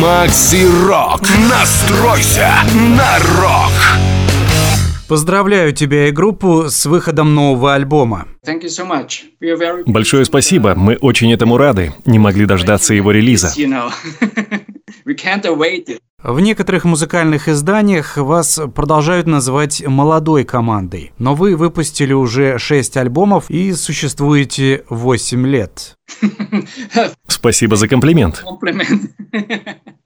Макси Рок. Настройся на рок. Поздравляю тебя и группу с выходом нового альбома. Thank you so much. We are very Большое спасибо, мы очень этому рады. Не могли дождаться его релиза. В некоторых музыкальных изданиях вас продолжают называть молодой командой, но вы выпустили уже 6 альбомов и существуете 8 лет. Спасибо за комплимент.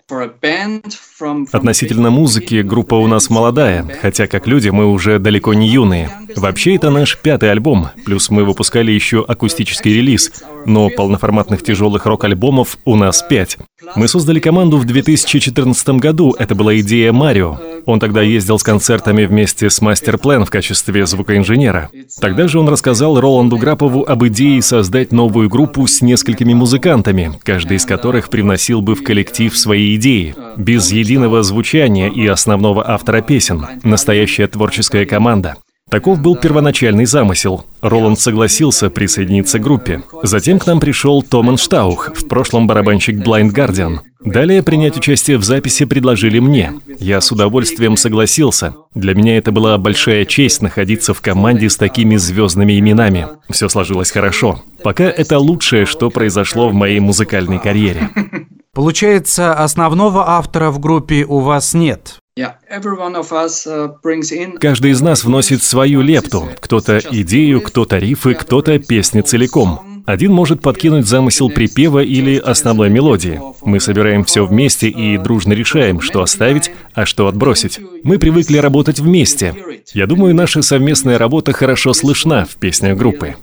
Относительно музыки группа у нас молодая, хотя как люди мы уже далеко не юные. Вообще это наш пятый альбом, плюс мы выпускали еще акустический релиз, но полноформатных тяжелых рок-альбомов у нас пять. Мы создали команду в 2014 году, это была идея Марио. Он тогда ездил с концертами вместе с Мастер Плен в качестве звукоинженера. Тогда же он рассказал Роланду Грапову об идее создать новую группу с несколькими музыкантами, каждый из которых привносил бы в коллектив свои идеи. Без единого звучания и основного автора песен. Настоящая творческая команда. Таков был первоначальный замысел. Роланд согласился присоединиться к группе. Затем к нам пришел Томан Штаух, в прошлом барабанщик Blind Guardian. Далее принять участие в записи предложили мне. Я с удовольствием согласился. Для меня это была большая честь находиться в команде с такими звездными именами. Все сложилось хорошо. Пока это лучшее, что произошло в моей музыкальной карьере. Получается, основного автора в группе у вас нет. Uh, Каждый из нас вносит свою лепту. Кто-то идею, кто-то рифы, кто-то песни целиком. Один может подкинуть замысел припева или основной мелодии. Мы собираем все вместе и дружно решаем, что оставить, а что отбросить. Мы привыкли работать вместе. Я думаю, наша совместная работа хорошо слышна в песнях группы.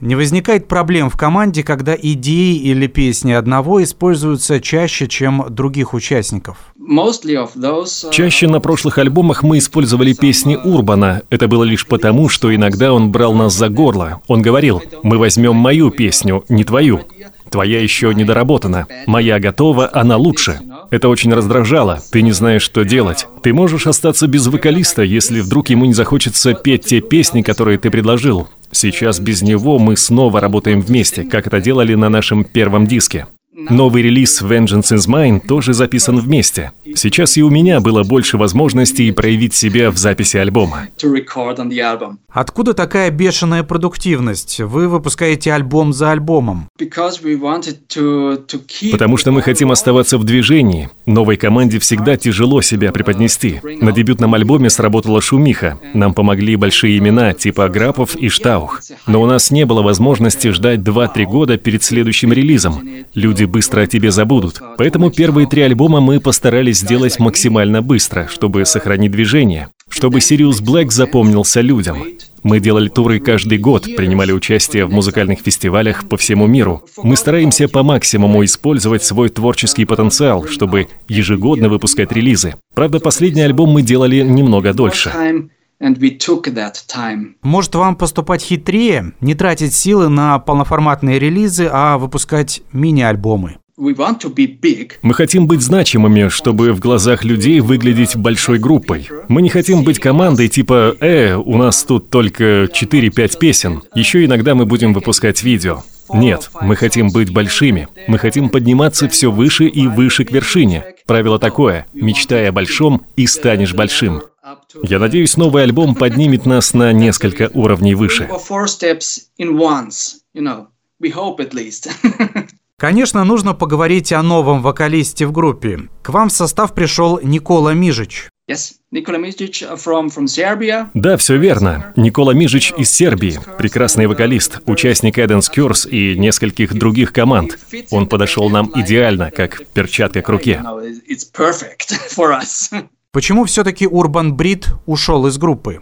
Не возникает проблем в команде, когда идеи или песни одного используются чаще, чем других участников. Uh, Чаще на прошлых альбомах мы использовали песни Урбана. Это было лишь потому, что иногда он брал нас за горло. Он говорил, мы возьмем мою песню, не твою. Твоя еще не доработана. Моя готова, она лучше. Это очень раздражало. Ты не знаешь, что делать. Ты можешь остаться без вокалиста, если вдруг ему не захочется петь те песни, которые ты предложил. Сейчас без него мы снова работаем вместе, как это делали на нашем первом диске. Новый релиз Vengeance is Mine тоже записан вместе. Сейчас и у меня было больше возможностей проявить себя в записи альбома. Откуда такая бешеная продуктивность? Вы выпускаете альбом за альбомом. Потому что мы хотим оставаться в движении. Новой команде всегда тяжело себя преподнести. На дебютном альбоме сработала шумиха. Нам помогли большие имена типа Грапов и Штаух. Но у нас не было возможности ждать 2-3 года перед следующим релизом. Люди быстро о тебе забудут. Поэтому первые три альбома мы постарались сделать максимально быстро, чтобы сохранить движение. Чтобы Сириус Блэк запомнился людям. Мы делали туры каждый год, принимали участие в музыкальных фестивалях по всему миру. Мы стараемся по максимуму использовать свой творческий потенциал, чтобы ежегодно выпускать релизы. Правда, последний альбом мы делали немного дольше. Time and we took that time Может вам поступать хитрее, не тратить силы на полноформатные релизы, а выпускать мини-альбомы? we want to be big Мы хотим быть значимыми, чтобы в глазах людей выглядеть большой группой. Мы не хотим быть командой типа «Э, у нас тут только 4-5 песен, еще иногда мы будем выпускать видео». Нет, мы хотим быть большими. Мы хотим подниматься все выше и выше к вершине. Правило такое – мечтай о большом и станешь большим. Я надеюсь, новый альбом поднимет нас на несколько уровней выше. Конечно, нужно поговорить о новом вокалисте в группе. К вам в состав пришел Никола Мижич. yes Nikola Misic from from Serbia Да, все верно. Никола Мижич из Сербии, прекрасный вокалист, участник Эденс Кюрс и нескольких других команд. Он подошел нам идеально, как перчатка к руке. Почему все-таки Урбан Брид ушел из группы?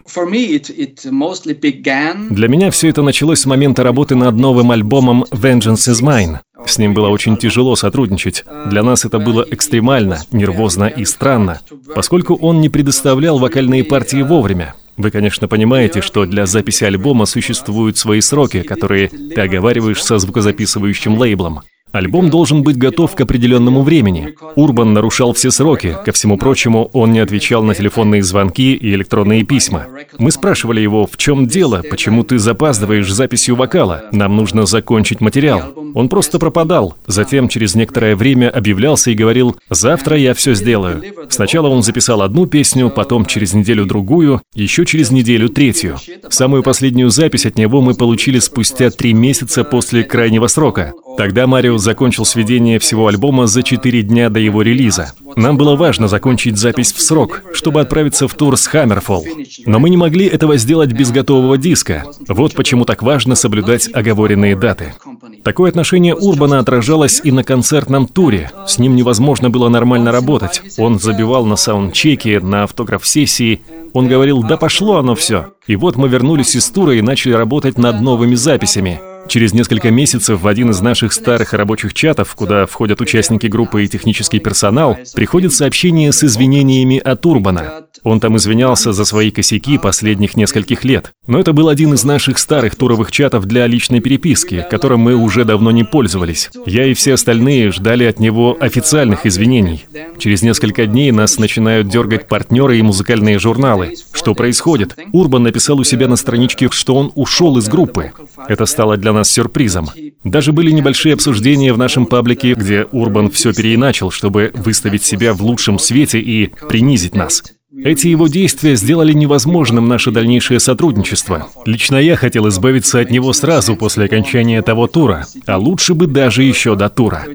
Для меня все это началось с момента работы над новым альбомом Vengeance is Mine. С ним было очень тяжело сотрудничать. Для нас это было экстремально, нервозно и странно, поскольку он не предоставлял вокальные партии вовремя. Вы, конечно, понимаете, что для записи альбома существуют свои сроки, которые ты оговариваешь со звукозаписывающим лейблом. Альбом должен быть готов к определенному времени. Урбан нарушал все сроки. Ко всему прочему, он не отвечал на телефонные звонки и электронные письма. Мы спрашивали его, в чем дело, почему ты запаздываешь с записью вокала? Нам нужно закончить материал. Он просто пропадал. Затем через некоторое время объявлялся и говорил «Завтра я все сделаю». Сначала он записал одну песню, потом через неделю другую, еще через неделю третью. Самую последнюю запись от него мы получили спустя три месяца после крайнего срока. Тогда Марио закончил сведение всего альбома за четыре дня до его релиза. Нам было важно закончить запись в срок, чтобы отправиться в тур с Hammerfall. Но мы не могли этого сделать без готового диска. Вот почему так важно соблюдать оговоренные даты. Такое отношение Урбана отражалось и на концертном туре. С ним невозможно было нормально работать. Он забивал на саундчеки, на автограф-сессии. Он говорил «да пошло оно все». И вот мы вернулись из тура и начали работать над новыми записями. Через несколько месяцев в один из наших старых рабочих чатов, куда входят участники группы и технический персонал, приходит сообщение с извинениями от Урбана. Он там извинялся за свои косяки последних нескольких лет. Но это был один из наших старых туровых чатов для личной переписки, которым мы уже давно не пользовались. Я и все остальные ждали от него официальных извинений. Через несколько дней нас начинают дергать партнеры и музыкальные журналы. Что происходит? Урбан написал у себя на страничке, что он ушел из группы. Это стало для нас сюрпризом. Даже были небольшие обсуждения в нашем паблике, где Урбан все переиначил, чтобы выставить себя в лучшем свете и принизить нас. Эти его действия сделали невозможным наше дальнейшее сотрудничество. Лично я хотел избавиться от него сразу после окончания того тура, а лучше бы даже еще до тура.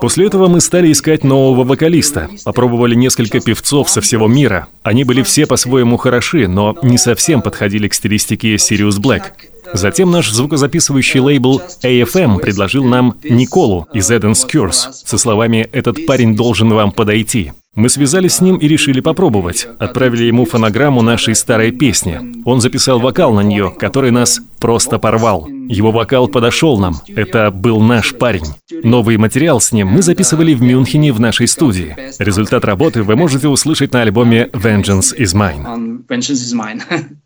После этого мы стали искать нового вокалиста. Попробовали несколько певцов со всего мира. Они были все по-своему хороши, но не совсем подходили к стилистике Sirius Black. Затем наш звукозаписывающий лейбл AFM предложил нам Николу из Eden's Curse со словами «Этот парень должен вам подойти». Мы связались с ним и решили попробовать. Отправили ему фонограмму нашей старой песни. Он записал вокал на нее, который нас просто порвал. Его вокал подошел нам. Это был наш парень. Новый материал с ним мы записывали в Мюнхене в нашей студии. Результат работы вы можете услышать на альбоме Vengeance is Mine.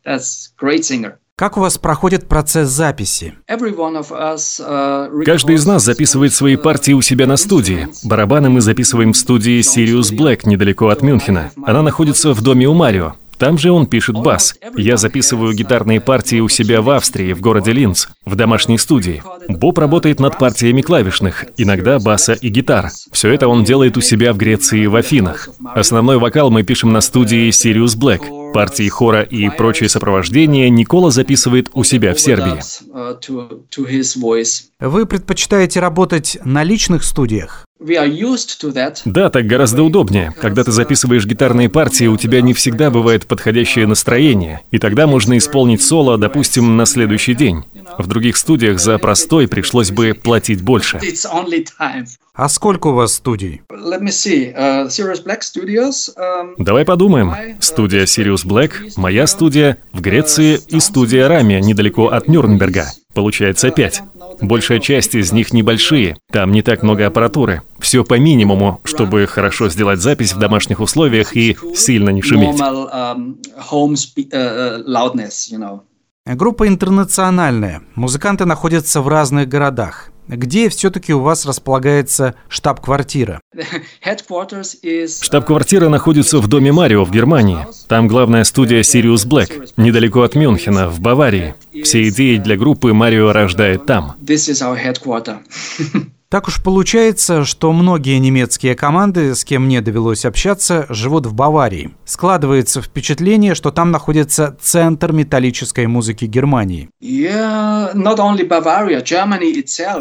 Как у вас проходит процесс записи? Uh, Каждый из нас записывает свои партии у себя на студии. Барабаны мы записываем в студии Sirius Black недалеко от Мюнхена. Она находится в доме у Марио. Там же он пишет бас. Я записываю гитарные партии у себя в Австрии, в городе Линц, в домашней студии. Боб работает над партиями клавишных, иногда баса и гитар. Все это он делает у себя в Греции в Афинах. Основной вокал мы пишем на студии Sirius Black. Партии хора и прочее сопровождение Никола записывает у себя в Сербии. Uh. Вы предпочитаете работать на личных студиях? Да, так гораздо удобнее. Когда ты записываешь гитарные партии, у тебя не всегда бывает подходящее настроение, и тогда можно исполнить соло, допустим, на следующий день. В других студиях за простой пришлось бы платить больше. А сколько у вас студий? Uh. Um, Давай подумаем. Студия Sirius Black, моя студия в Греции и студия Рами недалеко от Нюрнберга. Получается пять. Большая часть из них небольшие, там не так много аппаратуры. Все по минимуму, чтобы хорошо сделать запись в домашних условиях и сильно не шуметь. loudness, you know. Группа интернациональная. Музыканты находятся в разных городах. Где все-таки у вас располагается штаб-квартира? Is Штаб-квартира находится в доме Марио в Германии. Там главная студия Sirius Black, недалеко от Мюнхена, в Баварии. Все идеи для группы Марио рождает там. Так уж получается, что многие немецкие команды, с кем мне довелось общаться, живут в Баварии. Складывается впечатление, что там находится центр металлической музыки Германии.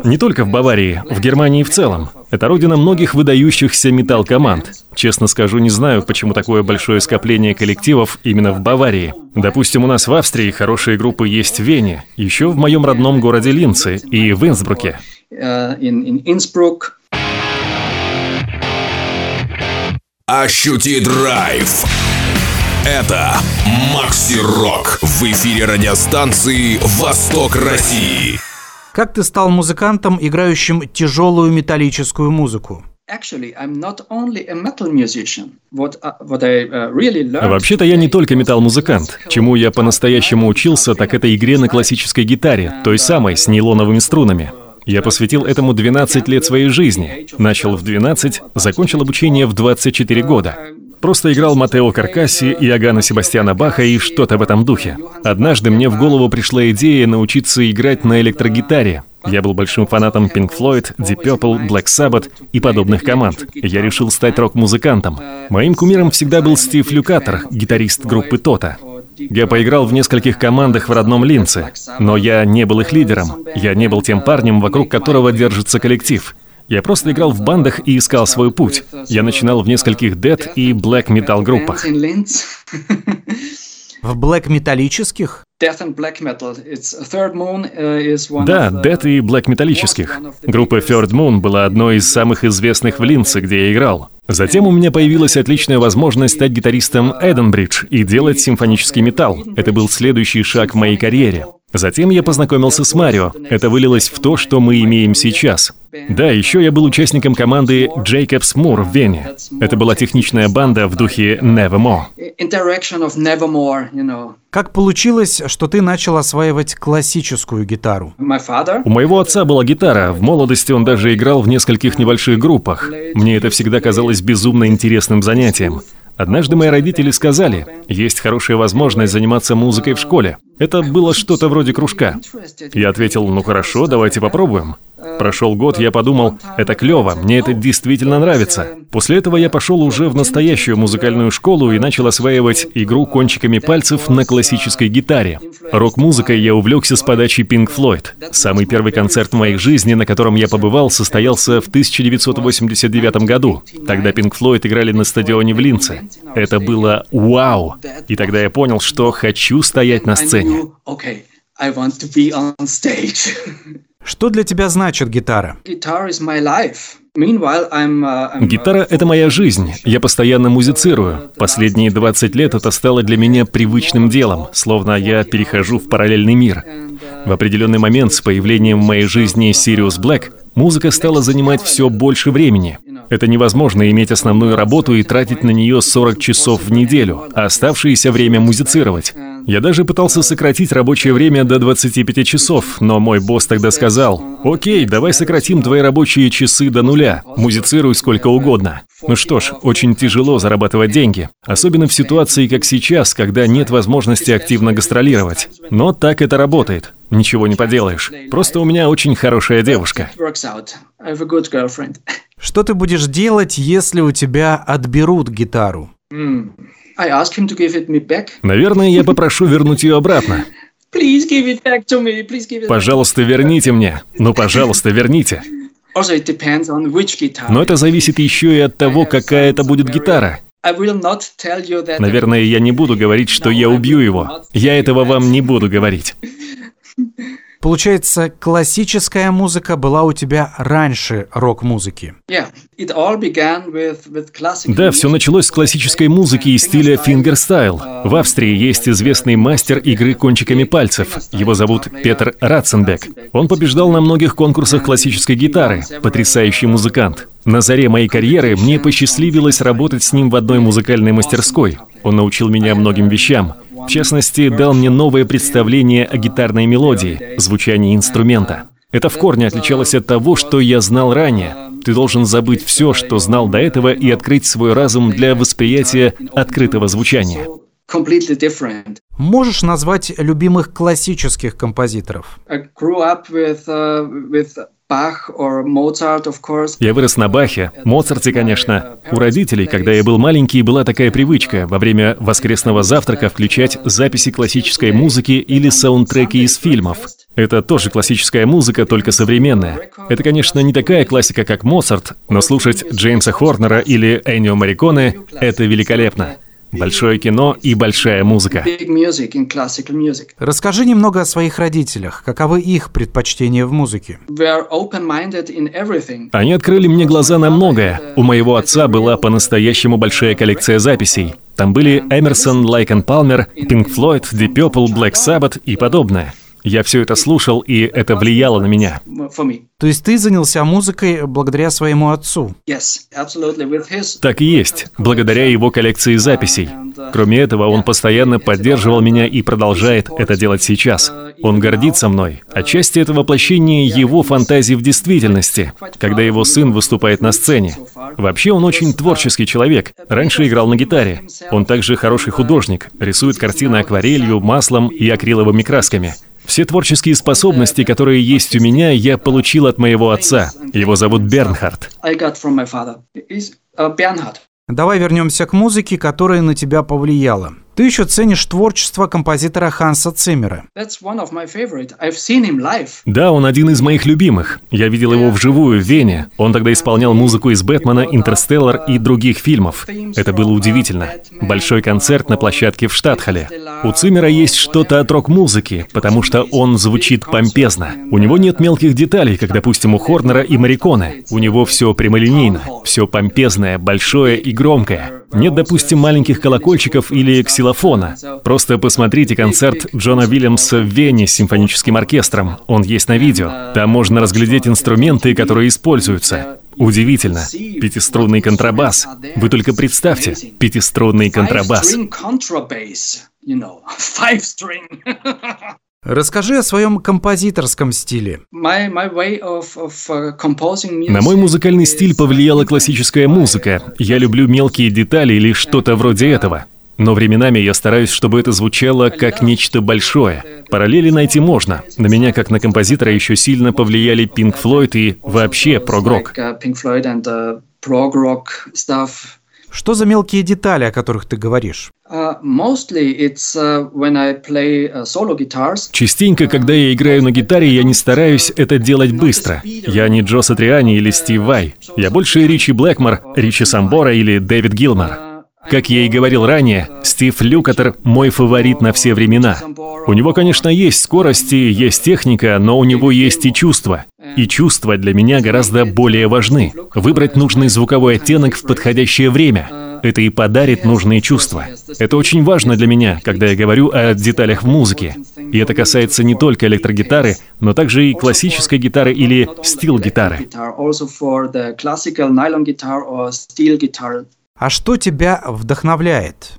Не только в Баварии, в Германии в целом. Это родина многих выдающихся металл-команд. Честно скажу, не знаю, почему такое большое скопление коллективов именно в Баварии. Допустим, у нас в Австрии хорошие группы есть в Вене, еще в моем родном городе Линце и в Инсбруке. Uh, in in Innsbruck. Ощути драйв. Это Макси Рок в эфире радиостанции «Восток России». Как ты стал музыкантом, играющим тяжелую металлическую музыку? Uh, uh. Вообще-то я не только металл-музыкант. Чему я по-настоящему учился, так это игре на классической гитаре, той самой, с нейлоновыми струнами. Я посвятил этому 12 лет своей жизни. Начал в 12, закончил обучение в 24 года. Просто играл Матео Каркаси, Иоганна Себастьяна Баха и что-то в этом духе. Однажды мне в голову пришла идея научиться играть на электрогитаре. Я был большим фанатом Pink Floyd, Deep Purple, Black Sabbath и подобных команд. Я решил стать рок-музыкантом. Моим кумиром всегда был Стив Люкатор, гитарист группы Тота. Я поиграл в нескольких командах в родном Линце, но я не был их лидером. Я не был тем парнем, вокруг которого держится коллектив. Я просто играл в бандах и искал свой путь. Я начинал в нескольких дед и блэк метал группах. В блэк-металлических? Uh, да, Dead и блэк металлических. Группа Third Moon была одной из самых известных в Линце, где я играл. Затем у меня появилась отличная возможность стать гитаристом Эденбридж и делать симфонический металл. Это был следующий шаг в моей карьере. Затем я познакомился с Марио. Это вылилось в то, что мы имеем сейчас. Да, еще я был участником команды Jacobs Moore в Вене. Это была техничная банда в духе Nevermore. Как получилось, что ты начал осваивать классическую гитару? У моего отца была гитара. В молодости он даже играл в нескольких небольших группах. Мне это всегда казалось безумно интересным занятием. Однажды мои родители сказали, есть хорошая возможность заниматься музыкой в школе. Это было что-то вроде кружка. Я ответил, ну хорошо, давайте попробуем. Прошел год, я подумал, это клево, мне это действительно нравится. После этого я пошел уже в настоящую музыкальную школу и начал осваивать игру кончиками пальцев на классической гитаре. Рок-музыкой я увлекся с подачи Pink Floyd. Самый первый концерт в моей жизни, на котором я побывал, состоялся в 1989 году. Тогда Pink Floyd играли на стадионе в Линце. Это было вау! И тогда я понял, что хочу стоять на сцене. Что для тебя значит гитара? Uh, Гитара — это моя жизнь. Я постоянно музицирую. Последние 20 лет это стало для меня привычным делом, словно я перехожу в параллельный мир. В определенный момент с появлением в моей жизни Sirius Black музыка стала занимать все больше времени. Это невозможно иметь основную работу и тратить на нее 40 часов в неделю, а оставшееся время музицировать. Я даже пытался сократить рабочее время до 25 часов, но мой босс тогда сказал, «Окей, давай сократим твои рабочие часы до нуля, музицируй сколько угодно». Ну что ж, очень тяжело зарабатывать деньги, особенно в ситуации, как сейчас, когда нет возможности активно гастролировать. Но так это работает. Ничего не поделаешь. Просто у меня очень хорошая девушка. Что ты будешь делать, если у тебя отберут гитару? Наверное, я попрошу вернуть ее обратно. Пожалуйста, верните мне. Ну, пожалуйста, верните. Но это зависит еще и от того, какая это будет гитара. Наверное, я не буду говорить, что я убью его. Я этого вам не буду говорить. Получается, классическая музыка была у тебя раньше рок-музыки. Да, все началось с классической музыки и стиля фингерстайл. В Австрии есть известный мастер игры кончиками пальцев. Его зовут Петр Ратценбек. Он побеждал на многих конкурсах классической гитары. Потрясающий музыкант. На заре моей карьеры мне посчастливилось работать с ним в одной музыкальной мастерской. Он научил меня многим вещам. В частности, дал мне новое представление о гитарной мелодии, звучании инструмента. Это в корне отличалось от того, что я знал ранее. Ты должен забыть все, что знал до этого, и открыть свой разум для восприятия открытого звучания. Можешь назвать любимых классических композиторов? Я вырос на Бахе, Моцарте, конечно. У родителей, когда я был маленький, была такая привычка во время воскресного завтрака включать записи классической музыки или саундтреки из фильмов. Это тоже классическая музыка, только современная. Это, конечно, не такая классика, как Моцарт, но слушать Джеймса Хорнера или Эннио Морриконе — это великолепно. Большое кино и большая музыка. Расскажи немного о своих родителях. Каковы их предпочтения в музыке? Они открыли мне глаза на многое. У моего отца была по-настоящему большая коллекция записей. Там были Emerson, Lake and Palmer, Pink Floyd, Deep Purple, Black Sabbath и подобное. Я все это слушал, и это влияло на меня. То есть ты занялся музыкой благодаря своему отцу? Так и есть, благодаря его коллекции записей. Кроме этого, он постоянно поддерживал меня и продолжает это делать сейчас. Он гордится мной. Отчасти это воплощение его фантазий в действительности, когда его сын выступает на сцене. Вообще он очень творческий человек. Раньше играл на гитаре. Он также хороший художник, рисует картины акварелью, маслом и акриловыми красками. Все творческие способности, которые есть у меня, я получил от моего отца. Его зовут Бернхард. Uh. Давай вернемся к музыке, которая на тебя повлияла. Ты еще ценишь творчество композитора Ханса Циммера. Да, он один из моих любимых. Я видел его вживую в Вене. Он тогда исполнял музыку из «Бэтмена», «Интерстеллар» и других фильмов. Это было удивительно. Большой концерт на площадке в Штатхоле. У Циммера есть что-то от рок-музыки, потому что он звучит помпезно. У него нет мелких деталей, как, допустим, у Хорнера и Мариконы. У него все прямолинейно, все помпезное, большое и громкое. Нет, допустим, маленьких колокольчиков или ксилофона. Просто посмотрите концерт Джона Уильямса в Вене с симфоническим оркестром. Он есть на видео. Там можно разглядеть инструменты, которые используются. Удивительно. Пятиструнный контрабас. Вы только представьте, пятиструнный контрабас. Расскажи о своем композиторском стиле. uh. На мой музыкальный стиль uh, повлияла классическая музыка. Я люблю мелкие детали или что-то вроде этого. Но временами я стараюсь, чтобы это звучало как нечто большое. Параллели найти можно. На меня, как на композитора, еще сильно повлияли Pink Floyd и вообще прогрок. Что за мелкие детали, о которых ты говоришь? Uh, solo guitars. Частенько, когда я играю на гитаре, я не стараюсь это делать быстро. Я не Джо Сатриани или Стив Вай. Я больше Ричи Блэкмор, Ричи Самбора или Дэвид Гилмор. Как я и говорил ранее, Стив Люкатер – мой фаворит на все времена. У него, конечно, есть скорость и есть техника, но у него есть и чувства. И чувства для меня гораздо более важны. Выбрать нужный звуковой оттенок в подходящее время. Это и подарит нужные чувства. Это очень важно для меня, когда я говорю о деталях в музыке. И это касается не только электрогитары, но также и классической гитары или стил-гитары. А что тебя вдохновляет?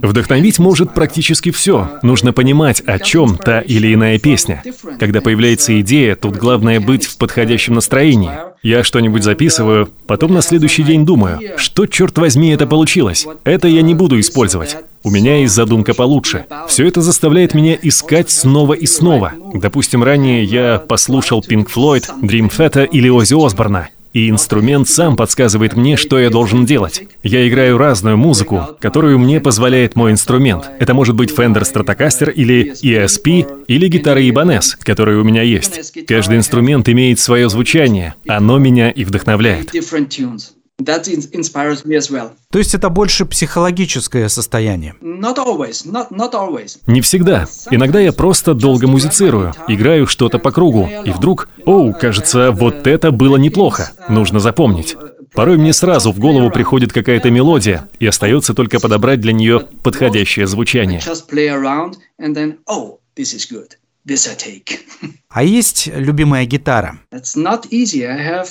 Вдохновить может практически все. Нужно понимать, о чем та или иная песня. Когда появляется идея, тут главное быть в подходящем настроении. Я что-нибудь записываю, потом на следующий день думаю, что, черт возьми, это получилось. Это я не буду использовать. У меня есть задумка получше. Все это заставляет меня искать снова и снова. Допустим, ранее я послушал Pink Floyd, Dream Theater или Оззи Осборна. И инструмент сам подсказывает мне, что я должен делать. Я играю разную музыку, которую мне позволяет мой инструмент. Это может быть Fender Stratocaster или ESP, или гитара Ibanez, которая у меня есть. Каждый инструмент имеет свое звучание. Оно меня и вдохновляет. That in- inspires me as well. То есть это больше психологическое состояние. Not always. Not not always. Не всегда. Иногда я просто долго музицирую, играю что-то по кругу, и вдруг, оу, кажется, вот это было неплохо, нужно запомнить. Порой мне сразу в голову приходит какая-то мелодия, и остается только подобрать для нее подходящее звучание. А есть любимая гитара? It's not easy. I have.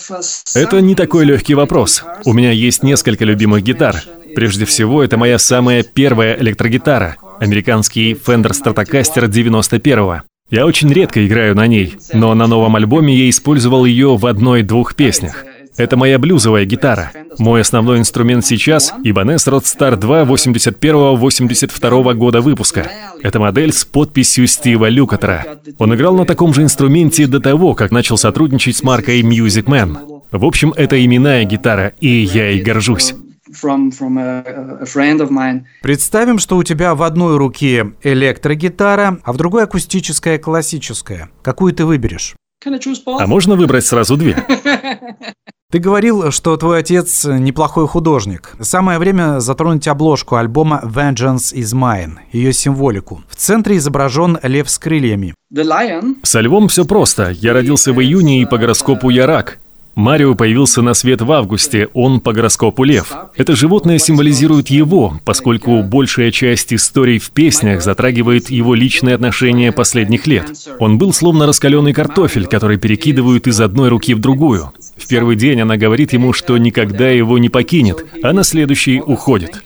Это не такой легкий вопрос. У меня есть несколько любимых гитар. Прежде всего, это моя самая первая электрогитара, американский Fender Stratocaster 91-го. Я очень редко играю на ней, но на новом альбоме я использовал ее в одной-двух песнях. Это моя блюзовая гитара. Мой основной инструмент сейчас – Ibanez Roadstar 2 81-82 года выпуска. Это модель с подписью Стива Люкатера. Он играл на таком же инструменте до того, как начал сотрудничать с маркой Music Man. В общем, это именная гитара, и я ей горжусь. from from a, a friend of mine. Представим, что у тебя в одной руке электрогитара, а в другой акустическая классическая. Какую ты выберешь? А можно выбрать сразу две? Ты говорил, что твой отец неплохой художник. Самое время затронуть обложку альбома Vengeance is Mine, ее символику. В центре изображен лев с крыльями. Со львом все просто. Я родился в июне, и по гороскопу я рак. Марио появился на свет в августе, он по гороскопу лев. Это животное символизирует его, поскольку большая часть историй в песнях затрагивает его личные отношения последних лет. Он был словно раскаленный картофель, который перекидывают из одной руки в другую. В первый день она говорит ему, что никогда его не покинет, а на следующий уходит.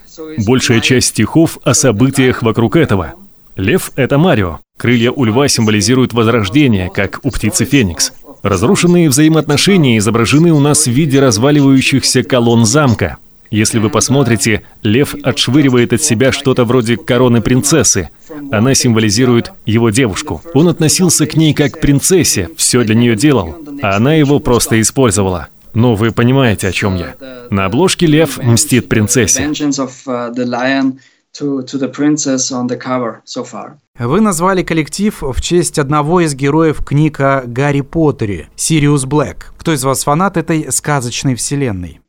Большая часть стихов о событиях вокруг этого. Лев — это Марио. Крылья у льва символизируют возрождение, как у птицы Феникс. Разрушенные взаимоотношения изображены у нас в виде разваливающихся колонн замка. Если вы посмотрите, лев отшвыривает от себя что-то вроде короны принцессы. Она символизирует его девушку. Он относился к ней как к принцессе, все для нее делал, а она его просто использовала. Ну, вы понимаете, о чем я. На обложке лев мстит принцессе. Вы назвали коллектив в честь одного из героев книг о Гарри Поттере, Сириус Блэк. Кто из вас фанат этой сказочной вселенной?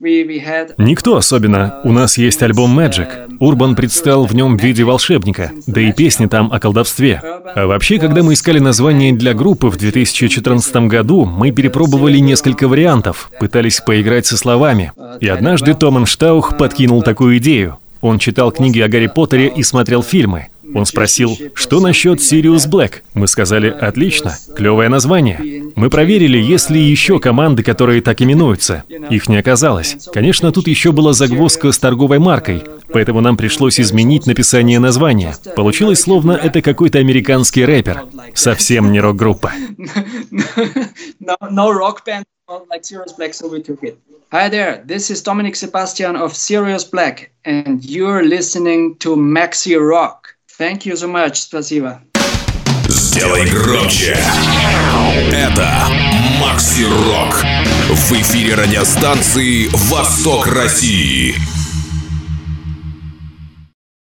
Никто особенно. У нас есть альбом Magic. Урбан предстал в нем в виде волшебника, да и песни там о колдовстве. А вообще, когда мы искали название для группы в 2014 году, мы перепробовали несколько вариантов, пытались поиграть со словами. И однажды Томан Штаух подкинул такую идею. Он читал книги о Гарри Поттере и смотрел фильмы. Он спросил, что насчет Сириус Блэк? Мы сказали, отлично, клевое название. Мы проверили, есть ли еще команды, которые так именуются. Их не оказалось. Конечно, тут еще была загвоздка с торговой маркой, поэтому нам пришлось изменить написание названия. Получилось словно это какой-то американский рэпер. Совсем не рок-группа. Hi there, this is Dominic Sebastian of Sirius Black, and you're listening to Maxi Rock. Thank you so much, спасибо. Сделай громче. Это Макси Рок. В эфире радиостанции «Восток России».